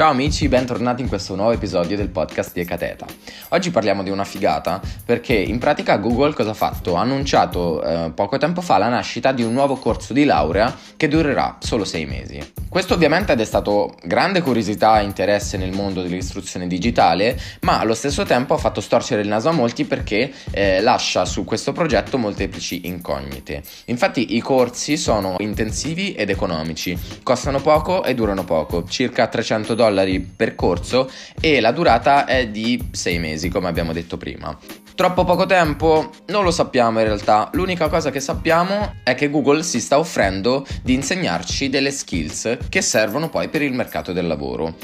Ciao amici, bentornati in questo nuovo episodio del podcast di Ecateta. Oggi parliamo di una figata perché in pratica Google cosa ha fatto? Ha annunciato eh, poco tempo fa la nascita di un nuovo corso di laurea che durerà solo sei mesi. Questo ovviamente ha destato grande curiosità e interesse nel mondo dell'istruzione digitale, ma allo stesso tempo ha fatto storcere il naso a molti perché eh, lascia su questo progetto molteplici incognite. Infatti i corsi sono intensivi ed economici, costano poco e durano poco, circa 300 dollari dollari per corso e la durata è di 6 mesi, come abbiamo detto prima. Troppo poco tempo? Non lo sappiamo in realtà, l'unica cosa che sappiamo è che Google si sta offrendo di insegnarci delle skills che servono poi per il mercato del lavoro.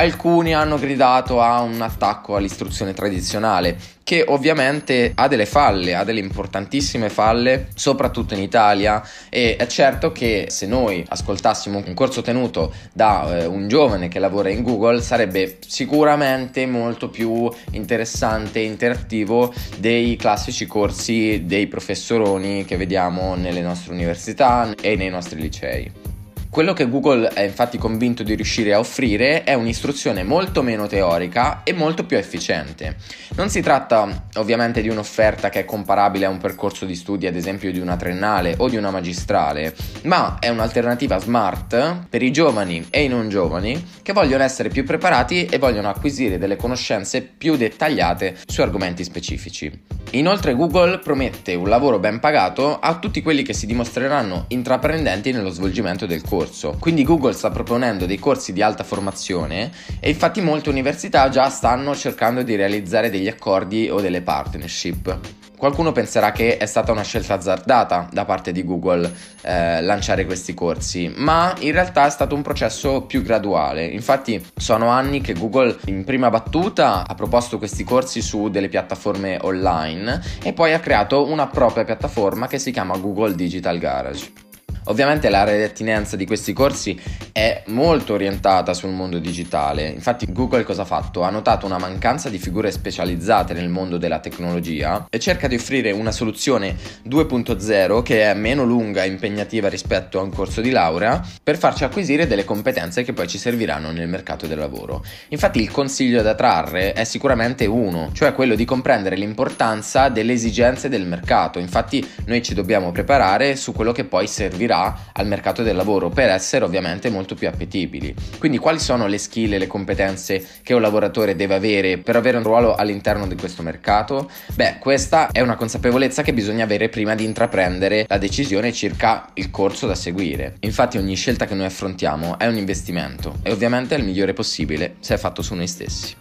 Alcuni hanno gridato a un attacco all'istruzione tradizionale, che ovviamente ha delle falle, ha delle importantissime falle, soprattutto in Italia. E è certo che se noi ascoltassimo un corso tenuto da eh, un giovane che lavora in Google, sarebbe sicuramente molto più interessante e interattivo dei classici corsi dei professoroni che vediamo nelle nostre università e nei nostri licei. Quello che Google è infatti convinto di riuscire a offrire è un'istruzione molto meno teorica e molto più efficiente. Non si tratta ovviamente di un'offerta che è comparabile a un percorso di studi ad esempio di una triennale o di una magistrale, ma è un'alternativa smart per i giovani e i non giovani che vogliono essere più preparati e vogliono acquisire delle conoscenze più dettagliate su argomenti specifici. Inoltre Google promette un lavoro ben pagato a tutti quelli che si dimostreranno intraprendenti nello svolgimento del corso. Quindi Google sta proponendo dei corsi di alta formazione e infatti molte università già stanno cercando di realizzare degli accordi o delle partnership. Qualcuno penserà che è stata una scelta azzardata da parte di Google eh, lanciare questi corsi, ma in realtà è stato un processo più graduale. Infatti sono anni che Google in prima battuta ha proposto questi corsi su delle piattaforme online e poi ha creato una propria piattaforma che si chiama Google Digital Garage. Ovviamente l'area di attinenza di questi corsi è molto orientata sul mondo digitale, infatti Google cosa ha fatto? Ha notato una mancanza di figure specializzate nel mondo della tecnologia e cerca di offrire una soluzione 2.0 che è meno lunga e impegnativa rispetto a un corso di laurea per farci acquisire delle competenze che poi ci serviranno nel mercato del lavoro. Infatti il consiglio da trarre è sicuramente uno, cioè quello di comprendere l'importanza delle esigenze del mercato, infatti noi ci dobbiamo preparare su quello che poi servirà al mercato del lavoro per essere ovviamente molto più appetibili. Quindi quali sono le skill e le competenze che un lavoratore deve avere per avere un ruolo all'interno di questo mercato? Beh, questa è una consapevolezza che bisogna avere prima di intraprendere la decisione circa il corso da seguire. Infatti ogni scelta che noi affrontiamo è un investimento e ovviamente è il migliore possibile se è fatto su noi stessi.